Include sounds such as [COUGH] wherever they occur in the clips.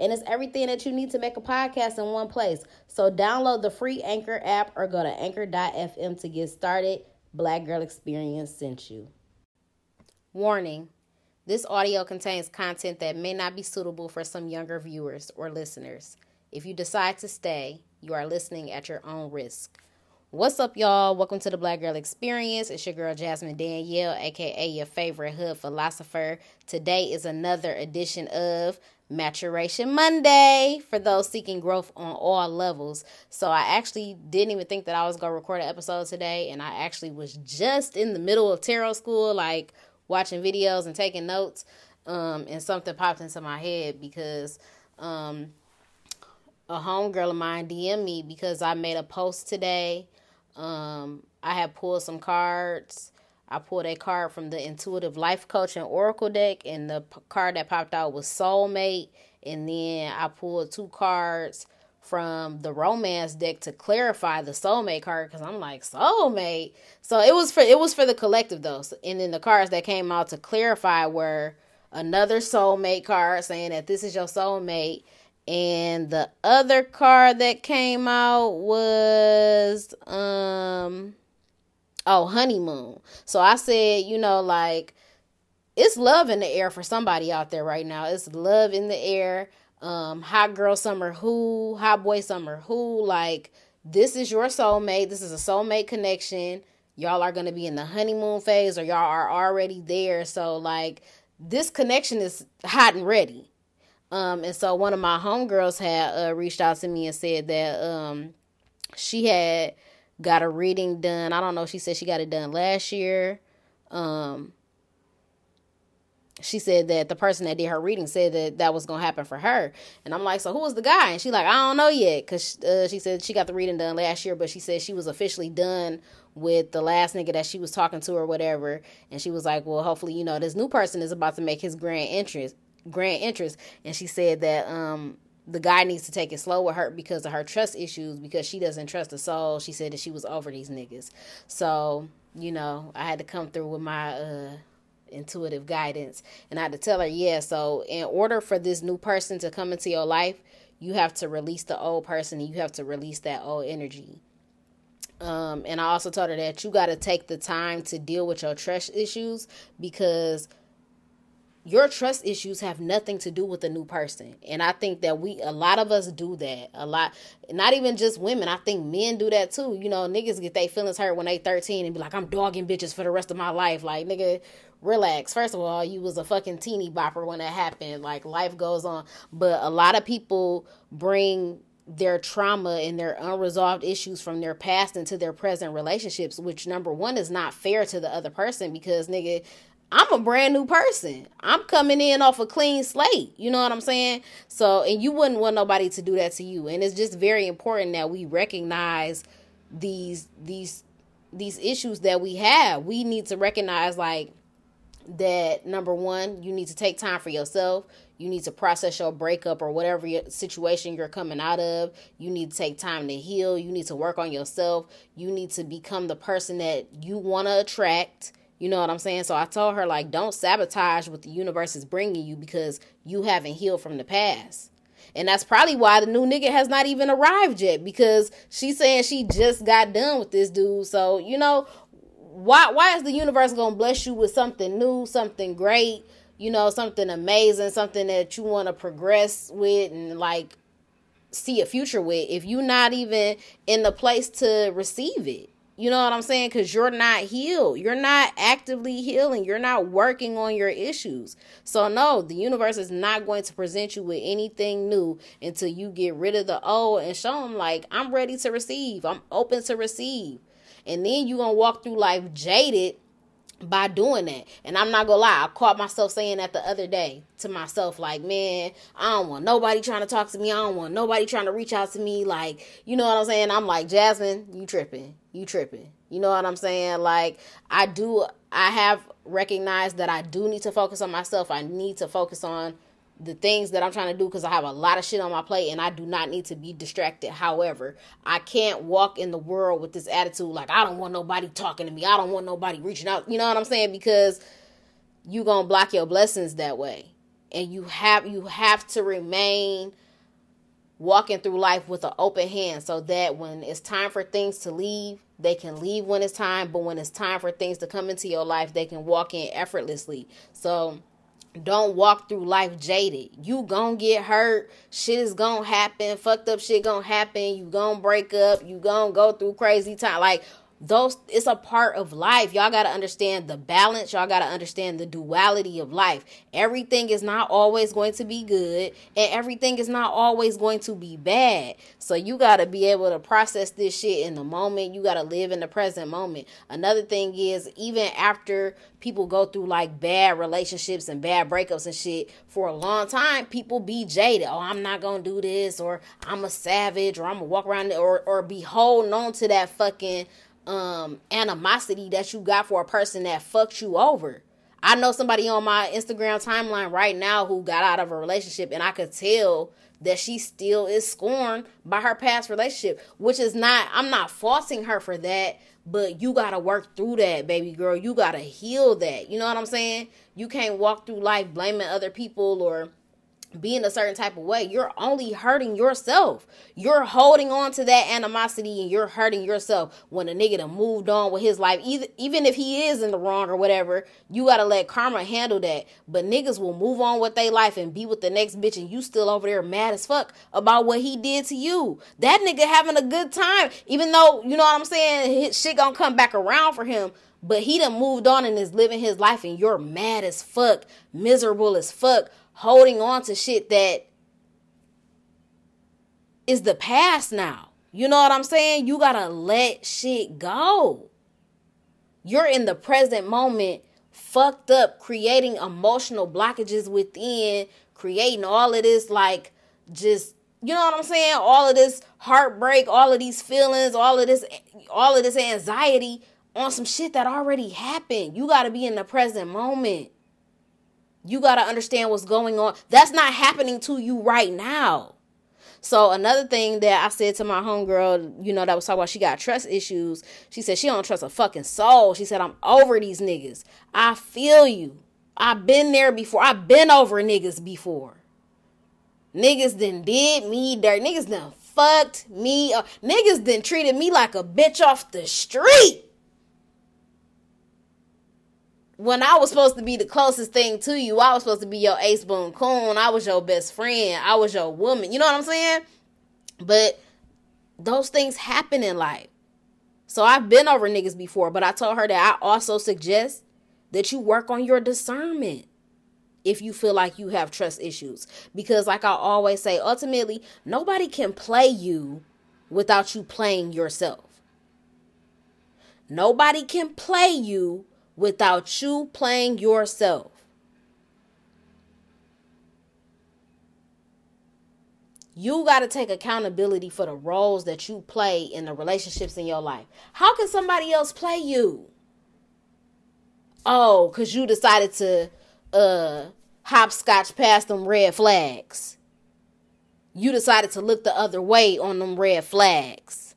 And it's everything that you need to make a podcast in one place. So download the free Anchor app or go to anchor.fm to get started. Black Girl Experience sent you. Warning this audio contains content that may not be suitable for some younger viewers or listeners. If you decide to stay, you are listening at your own risk. What's up, y'all? Welcome to the Black Girl Experience. It's your girl Jasmine Danielle, aka your favorite hood philosopher. Today is another edition of Maturation Monday for those seeking growth on all levels. So, I actually didn't even think that I was going to record an episode today, and I actually was just in the middle of tarot school, like watching videos and taking notes. Um, and something popped into my head because um, a homegirl of mine DM me because I made a post today um, I have pulled some cards. I pulled a card from the Intuitive Life Coach and Oracle deck, and the p- card that popped out was Soulmate. And then I pulled two cards from the romance deck to clarify the soulmate card because I'm like soulmate. So it was for it was for the collective though. So, and then the cards that came out to clarify were another soulmate card saying that this is your soulmate and the other card that came out was um oh honeymoon. So i said you know like it's love in the air for somebody out there right now. It's love in the air. Um hot girl summer who hot boy summer who like this is your soulmate. This is a soulmate connection. Y'all are to be in the honeymoon phase or y'all are already there. So like this connection is hot and ready um, and so one of my homegirls had uh, reached out to me and said that um, she had got a reading done. I don't know. She said she got it done last year. Um, she said that the person that did her reading said that that was gonna happen for her, and I'm like, so who was the guy? And she like, I don't know yet, cause uh, she said she got the reading done last year, but she said she was officially done with the last nigga that she was talking to or whatever, and she was like, well, hopefully, you know, this new person is about to make his grand entrance grand interest. And she said that um the guy needs to take it slow with her because of her trust issues because she doesn't trust the soul she said that she was over these niggas. So you know i had to come through with my uh intuitive guidance. And i had to tell her yeah so in order for this new person to come into your life you have to release the old person and you have to release that old energy. Um, and I also told her that you got to take the time to deal with your trust issues because your trust issues have nothing to do with the new person. And i think that we a lot of us do that. A lot not even just women. I think men do that too. You know niggas get their feelings hurt when they 13 and be like i'm dogging bitches for the rest of my life. Like nigga relax. First of all you was a fucking teeny bopper when that happened. Like life goes on. But a lot of people bring their trauma and their unresolved issues from their past into their present relationships which number one is not fair to the other person because nigga I'm a brand new person. I'm coming in off a clean slate. You know what I'm saying? So, and you wouldn't want nobody to do that to you. And it's just very important that we recognize these these these issues that we have. We need to recognize like that number 1, you need to take time for yourself. You need to process your breakup or whatever situation you're coming out of. You need to take time to heal. You need to work on yourself. You need to become the person that you want to attract you know what I'm saying? So I told her, like, don't sabotage what the universe is bringing you because you haven't healed from the past. And that's probably why the new nigga has not even arrived yet because she's saying she just got done with this dude. So, you know, why why is the universe going to bless you with something new, something great, you know, something amazing, something that you want to progress with and like see a future with if you're not even in the place to receive it? You know what I'm saying? Because you're not healed. You're not actively healing. You're not working on your issues. So, no, the universe is not going to present you with anything new until you get rid of the old and show them, like, I'm ready to receive. I'm open to receive. And then you're going to walk through life jaded by doing that. And I'm not gonna lie, I caught myself saying that the other day to myself, like, man, I don't want nobody trying to talk to me. I don't want nobody trying to reach out to me. Like, you know what I'm saying? I'm like, Jasmine, you tripping. You tripping. You know what I'm saying? Like, I do, I have recognized that I do need to focus on myself. I need to focus on the things that I'm trying to do because I have a lot of shit on my plate and I do not need to be distracted. However, I can't walk in the world with this attitude like I don't want nobody talking to me. I don't want nobody reaching out. You know what I'm saying? Because you going to block your blessings that way. And you have you have to remain walking through life with an open hand so that when it's time for things to leave, they can leave when it's time, but when it's time for things to come into your life, they can walk in effortlessly. So don't walk through life jaded. You gonna get hurt. Shit is gonna happen. Fucked up shit gonna happen. You gonna break up. You gonna go through crazy time. Like those it's a part of life. Y'all got to understand the balance. Y'all got to understand the duality of life. Everything is not always going to be good and everything is not always going to be bad. So you got to be able to process this shit in the moment. You got to live in the present moment. Another thing is even after people go through like bad relationships and bad breakups and shit for a long time people be jaded. Oh i'm not gonna do this or i'm a savage or i'm gonna walk around or, or be holding on to that fucking um animosity that you got for a person that fucked you over. I know somebody on my Instagram timeline right now who got out of a relationship and I could tell that she still is scorned by her past relationship, which is not I'm not faulting her for that, but you got to work through that, baby girl. You got to heal that. You know what I'm saying? You can't walk through life blaming other people or being a certain type of way, you're only hurting yourself. You're holding on to that animosity and you're hurting yourself when a nigga done moved on with his life. Either, even if he is in the wrong or whatever, you gotta let karma handle that. But niggas will move on with their life and be with the next bitch and you still over there mad as fuck about what he did to you. That nigga having a good time, even though, you know what I'm saying, his shit gonna come back around for him. But he done moved on and is living his life and you're mad as fuck, miserable as fuck holding on to shit that is the past now. You know what I'm saying? You gotta let shit go. You're in the present moment, fucked up, creating emotional blockages within, creating all of this, like, just, you know what I'm saying? All of this heartbreak, all of these feelings, all of this, all of this anxiety on some shit that already happened. You gotta be in the present moment. You got to understand what's going on. That's not happening to you right now. So another thing that I said to my homegirl, you know, that was talking about she got trust issues. She said she don't trust a fucking soul. She said I'm over these niggas. I feel you. I've been there before. I've been over niggas before. Niggas then did me dirt. Niggas done fucked me up. Niggas then treated me like a bitch off the street when I was supposed to be the closest thing to you, I was supposed to be your ace boon coon. I was your best friend. I was your woman. You know what I'm saying? But those things happen in life. So I've been over niggas before, but I told her that I also suggest that you work on your discernment if you feel like you have trust issues. Because, like I always say, ultimately, nobody can play you without you playing yourself. Nobody can play you without you playing yourself. You got to take accountability for the roles that you play in the relationships in your life. How can somebody else play you? Oh, because you decided to uh hopscotch past them red flags. You decided to look the other way on them red flags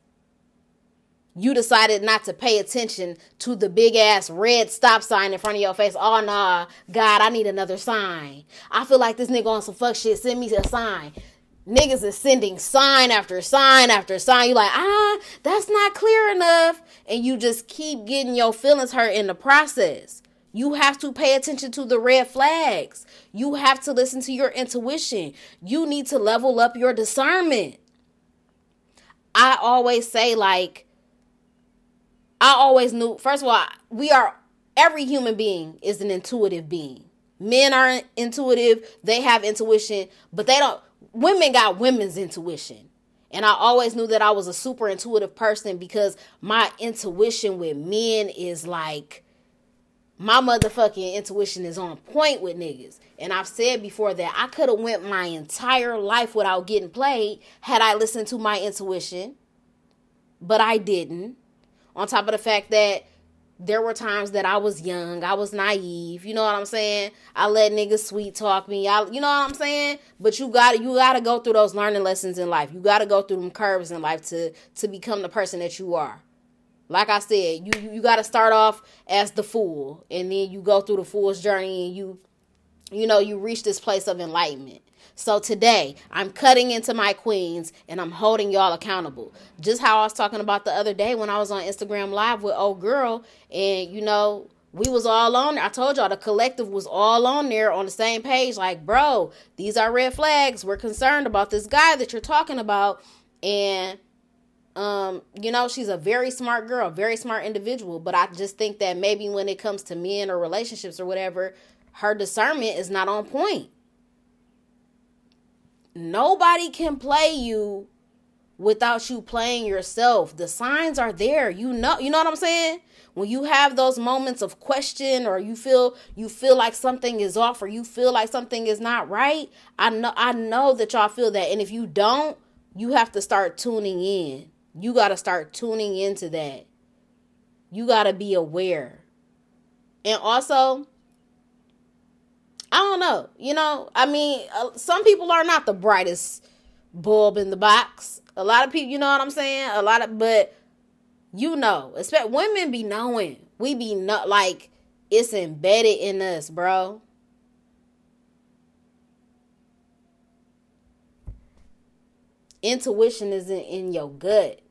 you decided not to pay attention to the big ass red stop sign in front of your face. Oh nah, God, I need another sign. I feel like this nigga on some fuck shit. Send me a sign. Niggas is sending sign after sign after sign. You like, ah, that's not clear enough. And you just keep getting your feelings hurt in the process. You have to pay attention to the red flags. You have to listen to your intuition. You need to level up your discernment. I always say, like, I always knew, first of all, we are, every human being is an intuitive being. Men are intuitive, they have intuition, but they don't, women got women's intuition. And I always knew that I was a super intuitive person because my intuition with men is like my motherfucking intuition is on point with niggas. And I've said before that I could have went my entire life without getting played had I listened to my intuition. But I didn't. On top of the fact that there were times that I was young, I was naive. You know what I'm saying? I let niggas sweet talk me. I, you know what I'm saying? But you got you got to go through those learning lessons in life. You got to go through them curves in life to to become the person that you are. Like I said, you you got to start off as the fool, and then you go through the fool's journey, and you you know you reach this place of enlightenment. So today, I'm cutting into my queens and I'm holding y'all accountable. Just how I was talking about the other day when I was on Instagram Live with old girl, and you know, we was all on there. I told y'all the collective was all on there on the same page. Like, bro, these are red flags. We're concerned about this guy that you're talking about. And um, you know, she's a very smart girl, very smart individual. But I just think that maybe when it comes to men or relationships or whatever, her discernment is not on point. Nobody can play you without you playing yourself. The signs are there. You know, you know what I'm saying? When you have those moments of question or you feel you feel like something is off or you feel like something is not right, I know I know that y'all feel that. And if you don't, you have to start tuning in. You got to start tuning into that. You got to be aware. And also, I don't know. You know, I mean, uh, some people are not the brightest bulb in the box. A lot of people, you know what I'm saying? A lot of, but you know, expect women be knowing. We be not like it's embedded in us, bro. Intuition isn't in your gut.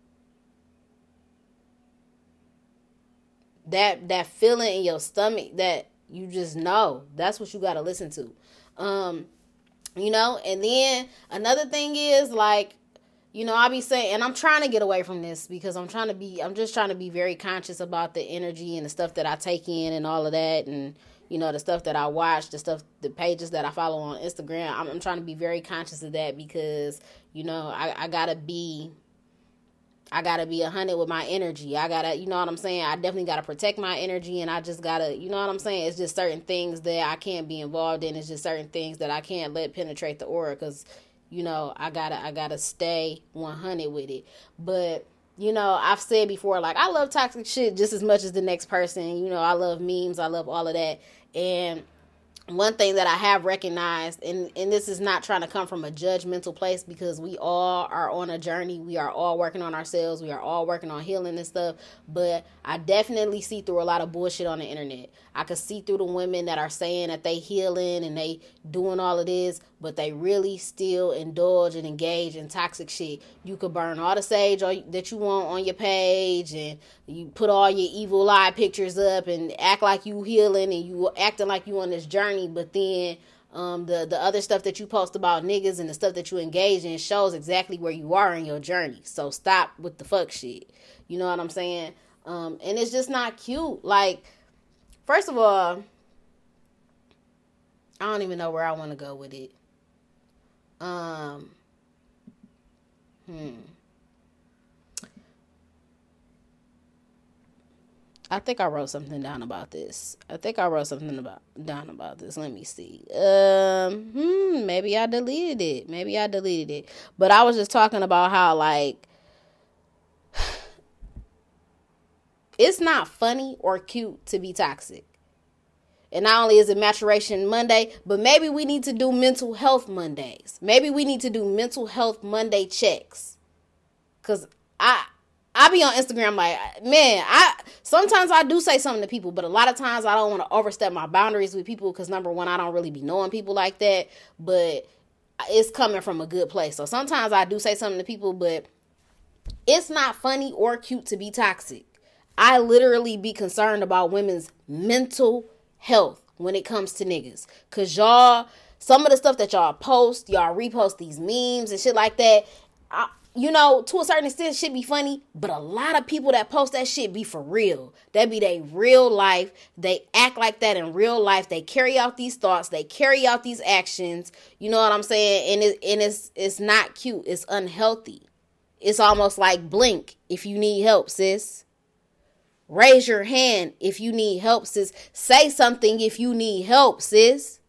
That that feeling in your stomach that you just know. That's what you got to listen to. Um, you know, and then another thing is like, you know, I be saying, and I'm trying to get away from this because I'm trying to be, I'm just trying to be very conscious about the energy and the stuff that I take in and all of that, and you know, the stuff that I watch, the stuff, the pages that I follow on Instagram. I'm, I'm trying to be very conscious of that because you know, I, I gotta be I gotta be a hundred with my energy. I gotta, you know what I'm saying? I definitely gotta protect my energy and I just gotta, you know what I'm saying? It's just certain things that I can't be involved in. It's just certain things that I can't let penetrate the aura because, you know, I gotta, I gotta stay 100 with it. But, you know, I've said before, like, I love toxic shit just as much as the next person. You know, I love memes, I love all of that. And one thing that I have recognized, and, and this is not trying to come from a judgmental place because we all are on a journey. We are all working on ourselves. We are all working on healing and stuff. But I definitely see through a lot of bullshit on the internet. I could see through the women that are saying that they healing and they doing all of this, but they really still indulge and engage in toxic shit. You could burn all the sage that you want on your page and you put all your evil eye pictures up and act like you healing and you acting like you on this journey, but then um, the the other stuff that you post about niggas and the stuff that you engage in shows exactly where you are in your journey. So stop with the fuck shit. You know what I'm saying? Um, and it's just not cute. Like First of all, I don't even know where I want to go with it. Um, hmm. I think I wrote something down about this. I think I wrote something about down about this. Let me see. Um, hmm, maybe I deleted it. Maybe I deleted it. But I was just talking about how like [SIGHS] It's not funny or cute to be toxic. And not only is it maturation Monday, but maybe we need to do mental health Mondays. Maybe we need to do mental health Monday checks. Cause I I be on Instagram like, man, I sometimes I do say something to people, but a lot of times I don't want to overstep my boundaries with people because number one, I don't really be knowing people like that, but it's coming from a good place. So sometimes I do say something to people, but it's not funny or cute to be toxic. I literally be concerned about women's mental health when it comes to niggas. Cause y'all, some of the stuff that y'all post, y'all repost these memes and shit like that. I, you know, to a certain extent, shit be funny, but a lot of people that post that shit be for real. That be they real life. They act like that in real life. They carry out these thoughts. They carry out these actions. You know what I'm saying? And it and it's it's not cute. It's unhealthy. It's almost like blink if you need help, sis. Raise your hand if you need help, sis. Say something if you need help, sis.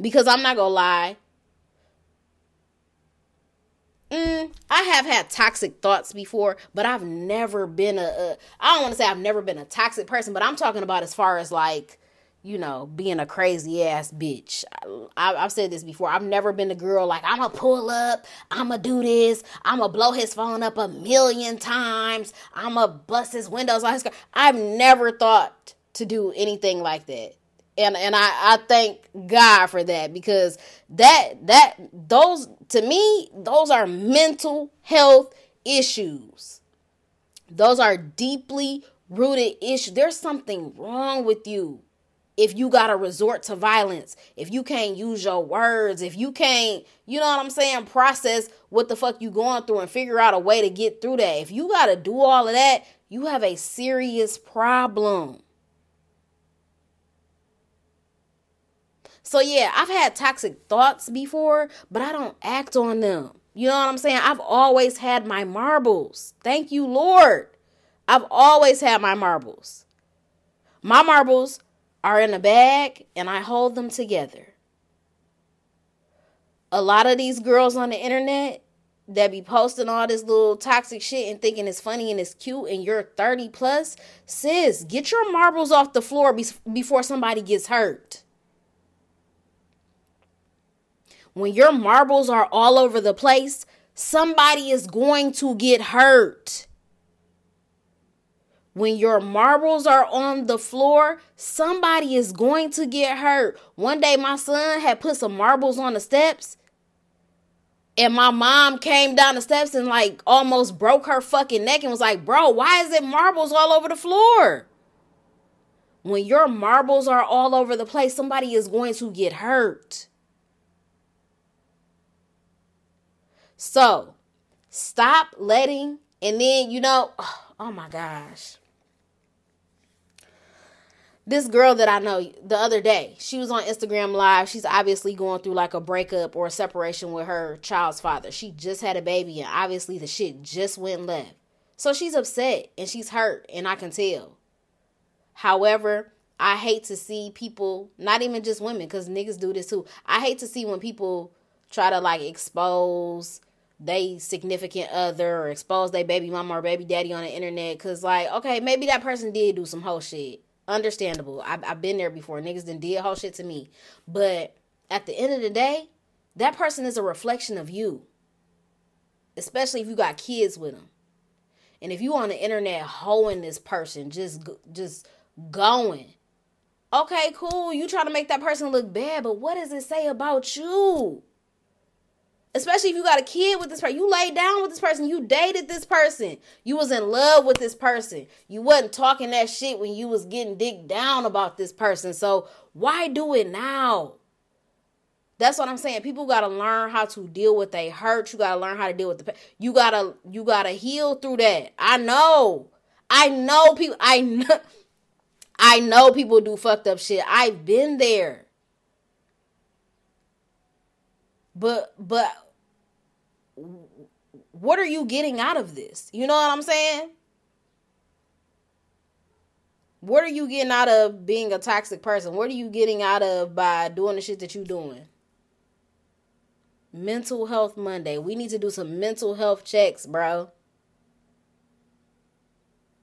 Because I'm not gonna lie. Mm, I have had toxic thoughts before, but I've never been a. a I don't want to say I've never been a toxic person, but I'm talking about as far as like you know, being a crazy ass bitch. I, have said this before. I've never been a girl like, I'm gonna pull up, I'm gonna do this, I'm gonna blow his phone up a million times, I'm gonna bust his windows on his car. I've never thought to do anything like that. And and I, I thank God for that because that that those to me those are mental health issues. Those are deeply rooted issues. There's something wrong with you if you got to resort to violence, if you can't use your words, if you can't, you know what I'm saying, process what the fuck you going through and figure out a way to get through that. If you got to do all of that, you have a serious problem. So yeah, I've had toxic thoughts before, but I don't act on them. You know what I'm saying? I've always had my marbles. Thank you, Lord. I've always had my marbles. My marbles are in a bag and I hold them together. A lot of these girls on the internet that be posting all this little toxic shit and thinking it's funny and it's cute and you're 30 plus, sis, get your marbles off the floor be- before somebody gets hurt. When your marbles are all over the place, somebody is going to get hurt. When your marbles are on the floor, somebody is going to get hurt. One day, my son had put some marbles on the steps, and my mom came down the steps and like almost broke her fucking neck and was like, Bro, why is it marbles all over the floor? When your marbles are all over the place, somebody is going to get hurt. So, stop letting, and then, you know, [SIGHS] oh my gosh this girl that I know the other day, she was on Instagram Live. She's obviously going through like a breakup or a separation with her child's father. She just had a baby, and obviously the shit just went left. So she's upset and she's hurt, and I can tell. However, I hate to see people, not even just women, because niggas do this too. I hate to see when people try to like expose they significant other or expose their baby mama or baby daddy on the internet because like okay maybe that person did do some whole shit Understandable. I've, I've been there before. Niggas done did whole shit to me. But at the end of the day, that person is a reflection of you. Especially if you got kids with them. And if you on the internet hoeing this person, just just going. Okay, cool. You trying to make that person look bad, but what does it say about you? Especially if you got a kid with this person. You laid down with this person. You dated this person. You was in love with this person. You wasn't talking that shit when you was getting dick down about this person. So why do it now? That's what I'm saying. People gotta learn how to deal with they hurt. You gotta learn how to deal with the you gotta you gotta heal through that. I know. I know people I know [LAUGHS] I know people do fucked up shit. I've been there. But but what are you getting out of this? You know what I'm saying? What are you getting out of being a toxic person? What are you getting out of by doing the shit that you're doing? Mental Health Monday. We need to do some mental health checks, bro.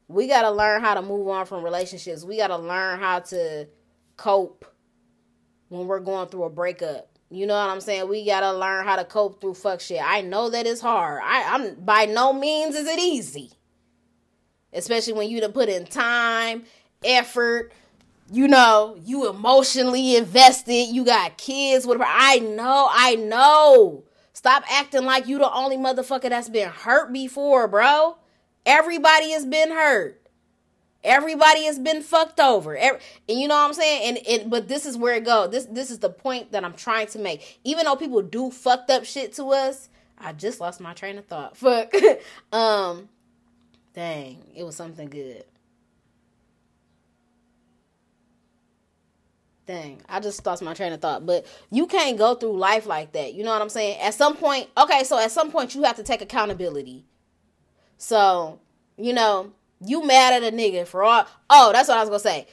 We got to learn how to move on from relationships. We got to learn how to cope when we're going through a breakup. You know what I'm saying? We gotta learn how to cope through fuck shit. I know that it's hard. I, I'm by no means is it easy. Especially when you to put in time, effort, you know, you emotionally invested, you got kids, whatever. I know, I know. Stop acting like you the only motherfucker that's been hurt before, bro. Everybody has been hurt. Everybody has been fucked over. Every, and you know what I'm saying? And, and but this is where it goes. This this is the point that I'm trying to make. Even though people do fucked up shit to us, I just lost my train of thought. [LAUGHS] Fuck. um dang, it was something good. Dang, I just lost my train of thought. But you can't go through life like that. You know what I'm saying? At some point, okay, so at some point you have to take accountability. So, you know, You mad at a nigga for all Oh, that's what I was to say.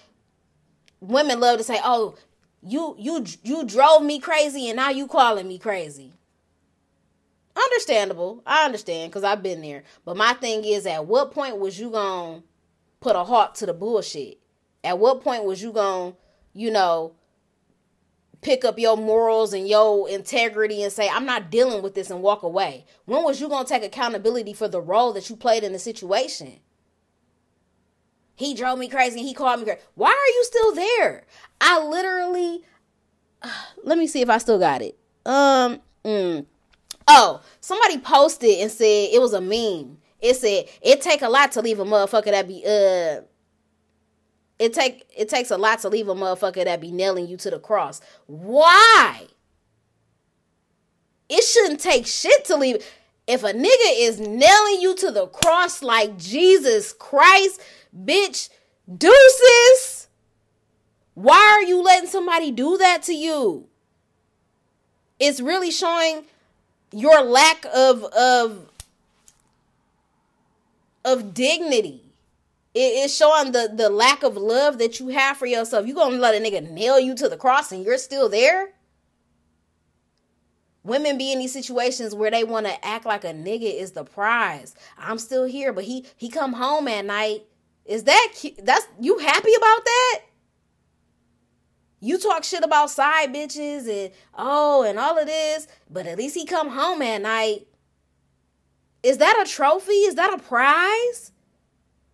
Women love to say, "Oh, you you you drove me crazy and now you calling me crazy." Understandable. I understand cuz I've been there. But my thing is at what point was you to put a halt to the bullshit? At what point was you to, you know, pick up your morals and your integrity and say, I'm not dealing with this and walk away? When was you going to take accountability for the role that you played in the situation? He drove me crazy he called me crazy. Why are you still there? I literally, [SIGHS] let me see if I still got it. Um, mm. oh, somebody posted and said it was a meme. It said it take a lot to leave a motherfucker that be uh it take it takes a lot to leave a motherfucker that be nailing you to the cross. Why? It shouldn't take shit to leave. If a nigga is nailing you to the cross like Jesus Christ, bitch, deuces. Why are you letting somebody do that to you? It's really showing your lack of of of dignity it's showing the the lack of love that you have for yourself. You gonna let a nigga nail you to the cross and you're still there? Women be in these situations where they want to act like a nigga is the prize. I'm still here, but he he come home at night. Is that? That's you happy about that? You talk shit about side bitches and oh and all of this, but at least he come home at night. Is that a trophy? Is that a prize?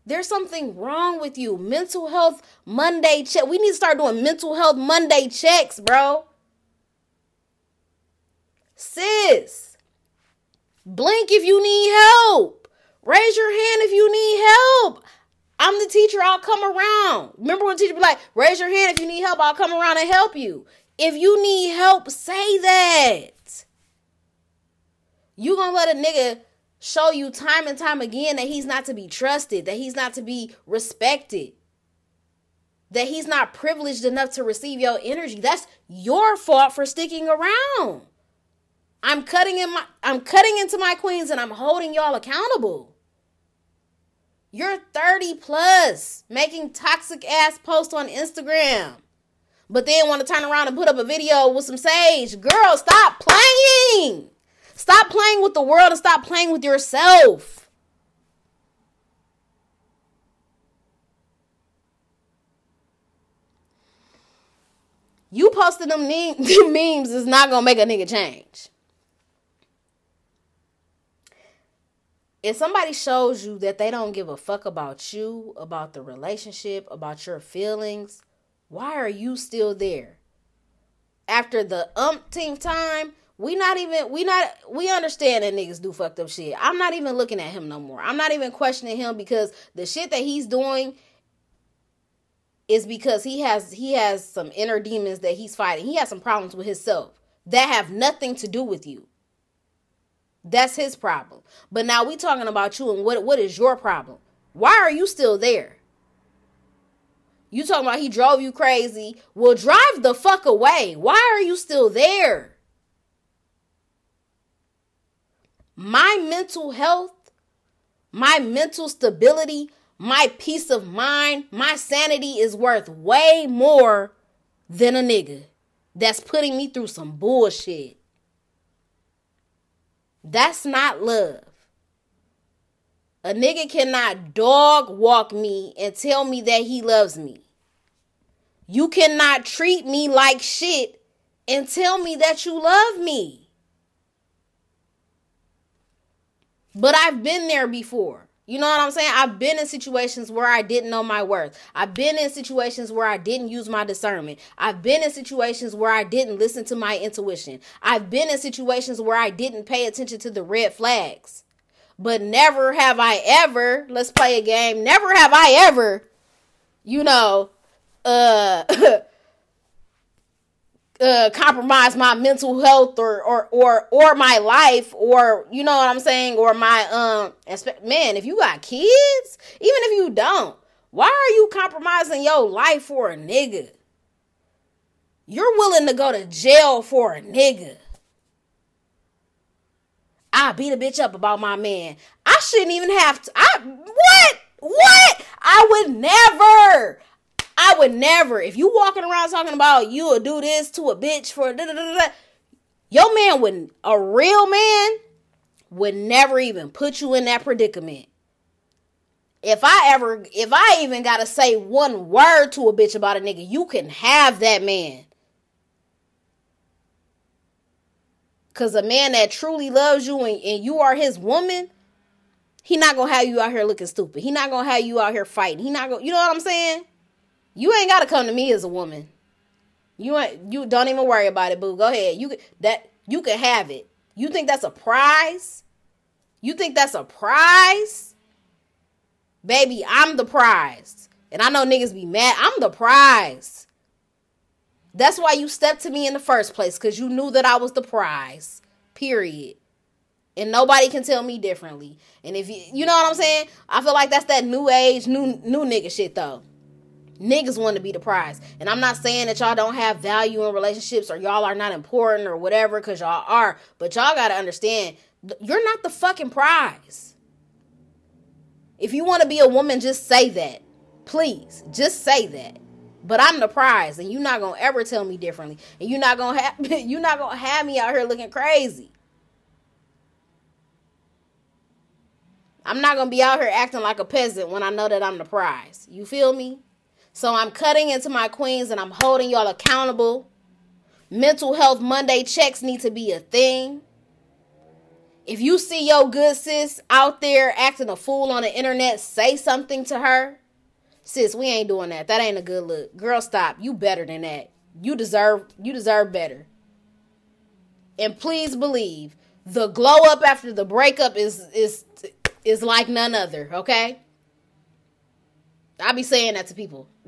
There's something wrong with you. Mental health Monday check. We need to start doing mental health Monday checks, bro. Sis, blink if you need help. Raise your hand if you need help. I'm the teacher, I'll come around. Remember when teacher be like, raise your hand if you need help, I'll come around and help you. If you need help, say that. You gonna let a nigga show you time and time again that he's not to be trusted, that he's not to be respected, that he's not privileged enough to receive your energy. That's your fault for sticking around. I'm cutting in my I'm cutting into my queens and I'm holding y'all accountable. You're 30 plus making toxic ass posts on Instagram. But then want to turn around and put up a video with some sage. Girl, stop playing. Stop playing with the world and stop playing with yourself. You posting them, them [LAUGHS] memes is not gonna make a nigga change. If somebody shows you that they don't give a fuck about you, about the relationship, about your feelings, why are you still there? After the umpteenth time, we not even we not we understand that niggas do fucked up shit. I'm not even looking at him no more. I'm not even questioning him because the shit that he's doing is because he has he has some inner demons that he's fighting. He has some problems with himself that have nothing to do with you. That's his problem. But now we talking about you and what what is your problem? Why are you still there? You talking about he drove you crazy? Well, drive the fuck away. Why are you still there? my mental health, my mental stability, my peace of mind, my sanity is worth way more than a nigga that's putting me through some bullshit. That's not love. A nigga cannot dog walk me and tell me that he loves me. You cannot treat me like shit and tell me that you love me. But I've been there before. You know what I'm saying? I've been in situations where I didn't know my worth. I've been in situations where I didn't use my discernment. I've been in situations where I didn't listen to my intuition. I've been in situations where I didn't pay attention to the red flags. But never have I ever, let's play a game, never have I ever, you know, uh [LAUGHS] uh, compromise my mental health or or or or my life or you know what I'm saying? Or my um man if you got kids even if you don't why are you compromising your life for a nigga? You're willing to go to jail for a nigga. I beat a bitch up about my man. I shouldn't even have to I what? What? I would never. I would never. If you walking around talking about you will do this to a bitch for da da da da, your man would a real man would never even put you in that predicament. If I ever, if I even gotta say one word to a bitch about a nigga, you can have that man. Cause a man that truly loves you and, and you are his woman, he not gonna have you out here looking stupid. He not gonna have you out here fighting. He not gonna, you know what I'm saying? You ain't gotta come to me as a woman. You ain't, you don't even worry about it, boo. Go ahead. You that you can have it. You think that's a prize? You think that's a prize? Baby, I'm the prize. And I know niggas be mad. I'm the prize. That's why you stepped to me in the first place, because you knew that I was the prize. Period. And nobody can tell me differently. And if you you know what I'm saying? I feel like that's that new age, new new nigga shit though. Niggas want to be the prize. And I'm not saying that y'all don't have value in relationships or y'all are not important or whatever, because y'all are. But y'all gotta understand, you're not the fucking prize. If you want to be a woman, just say that. Please, just say that. But I'm the prize, and you're not gonna ever tell me differently. And you're not gonna have [LAUGHS] you're not gonna have me out here looking crazy. I'm not gonna be out here acting like a peasant when I know that I'm the prize. You feel me? So I'm cutting into my queens and I'm holding y'all accountable. Mental Health Monday checks need to be a thing. If you see your good sis out there acting a fool on the internet, say something to her. Sis, we ain't doing that. That ain't a good look. Girl, stop. You better than that. You deserve you deserve better. And please believe the glow up after the breakup is is is like none other, okay? I be saying that to people. [LAUGHS]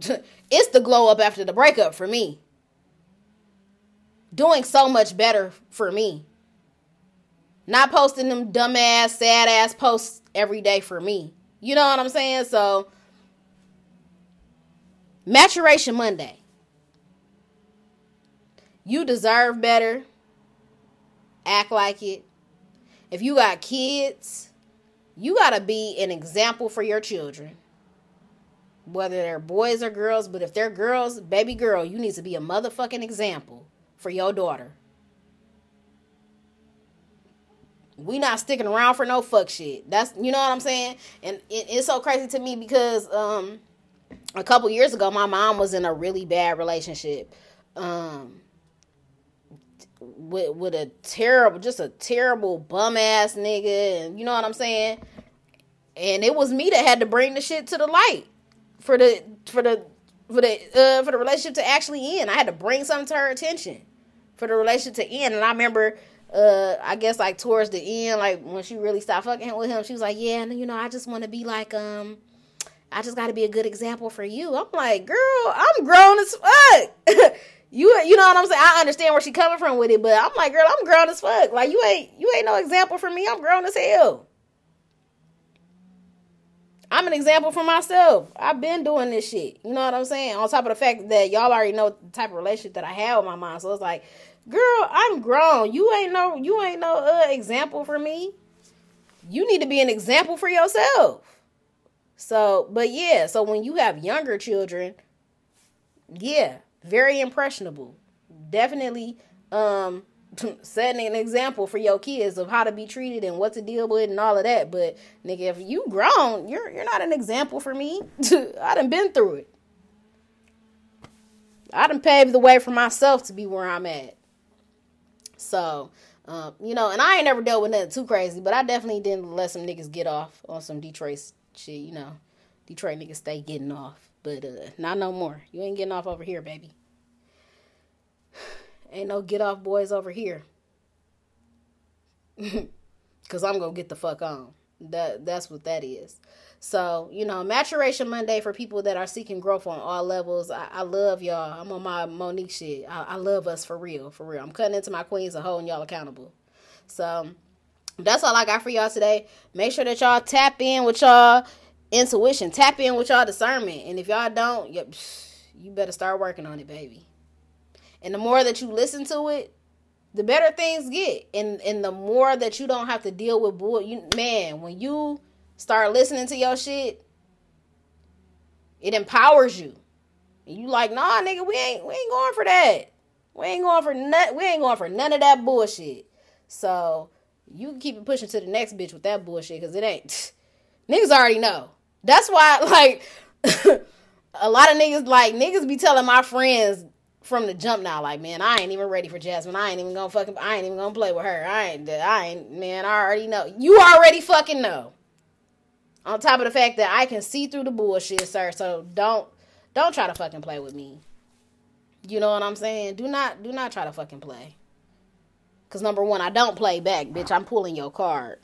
it's the glow up after the breakup for me. Doing so much better for me. Not posting them dumbass, sad ass posts every day for me. You know what I'm saying? So Maturation Monday. You deserve better. Act like it. If you got kids, you got to be an example for your children. Whether they're boys or girls, but if they're girls, baby girl, you need to be a motherfucking example for your daughter. We not sticking around for no fuck shit. That's you know what I'm saying? And it, it's so crazy to me because um a couple years ago, my mom was in a really bad relationship, um, with with a terrible, just a terrible bum ass nigga, and you know what I'm saying. And it was me that had to bring the shit to the light for the for the for the uh, for the relationship to actually end. I had to bring something to her attention for the relationship to end. And I remember, uh, I guess like towards the end, like when she really stopped fucking with him, she was like, "Yeah, and you know, I just want to be like um." I just got to be a good example for you. I'm like, girl, I'm grown as fuck. [LAUGHS] you you know what I'm saying? I understand where she coming from with it, but I'm like, girl, I'm grown as fuck. Like you ain't you ain't no example for me. I'm grown as hell. I'm an example for myself. I've been doing this shit. You know what I'm saying? On top of the fact that y'all already know the type of relationship that I have with my mom. So it's like, girl, I'm grown. You ain't no you ain't no uh, example for me. You need to be an example for yourself. So, but yeah, so when you have younger children, yeah, very impressionable. Definitely um [LAUGHS] setting an example for your kids of how to be treated and what to deal with and all of that. But nigga, if you grown, you're you're not an example for me. [LAUGHS] I done been through it. I done paved the way for myself to be where I'm at. So, um, you know, and I ain't never dealt with nothing too crazy, but I definitely didn't let some niggas get off on some Detroit shit, you know, Detroit niggas stay getting off. But uh not no more. You ain't getting off over here, baby. Ain't no get off boys over here. [LAUGHS] Cause I'm gonna get the fuck on. That that's what that is. So, you know, maturation Monday for people that are seeking growth on all levels. I, I love y'all. I'm on my Monique shit. I, I love us for real, for real. I'm cutting into my queens and holding y'all accountable. So that's all I got for y'all today. Make sure that y'all tap in with y'all intuition, tap in with y'all discernment. And if y'all don't, you better start working on it, baby. And the more that you listen to it, the better things get. And and the more that you don't have to deal with bull, you man, when you start listening to your shit, It empowers you. And you like, nah, nigga, we ain't we ain't going for that. We ain't going for none. We ain't going for none of that bullshit. So you can keep it pushing to the next bitch with that bullshit because it ain't. [LAUGHS] Niggas already know. That's why, [LAUGHS] like, [LAUGHS] a lot of niggas, like, niggas be telling my friends from the jump now, like, man, I ain't even ready for Jasmine. I ain't even gonna fucking, I ain't even gonna play with her. I ain't, I ain't, man, I already know. You already fucking know. On top of the fact that I can see through the bullshit, sir. So don't, don't try to fucking play with me. You know what I'm saying? Do not, do not try to fucking play. Cause number one, I don't play back, bitch. I'm pulling your card.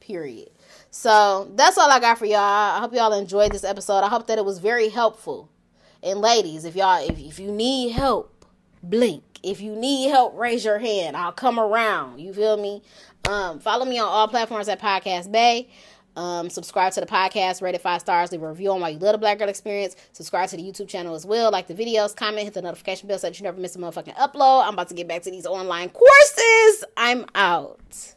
Period. So that's all I got for y'all. I hope y'all enjoyed this episode. I hope that it was very helpful. And ladies, if y'all if, if you need help, blink. If you need help, raise your hand. I'll come around. You feel me? Um, follow me on all platforms at Podcast Bay. Um, subscribe to the podcast, rate it five stars, leave a review on love the Black Girl Experience. Subscribe to the YouTube channel as well. Like the videos, comment, hit the notification bell so that you never miss a motherfucking upload. I'm about to get back to these online courses. I'm out.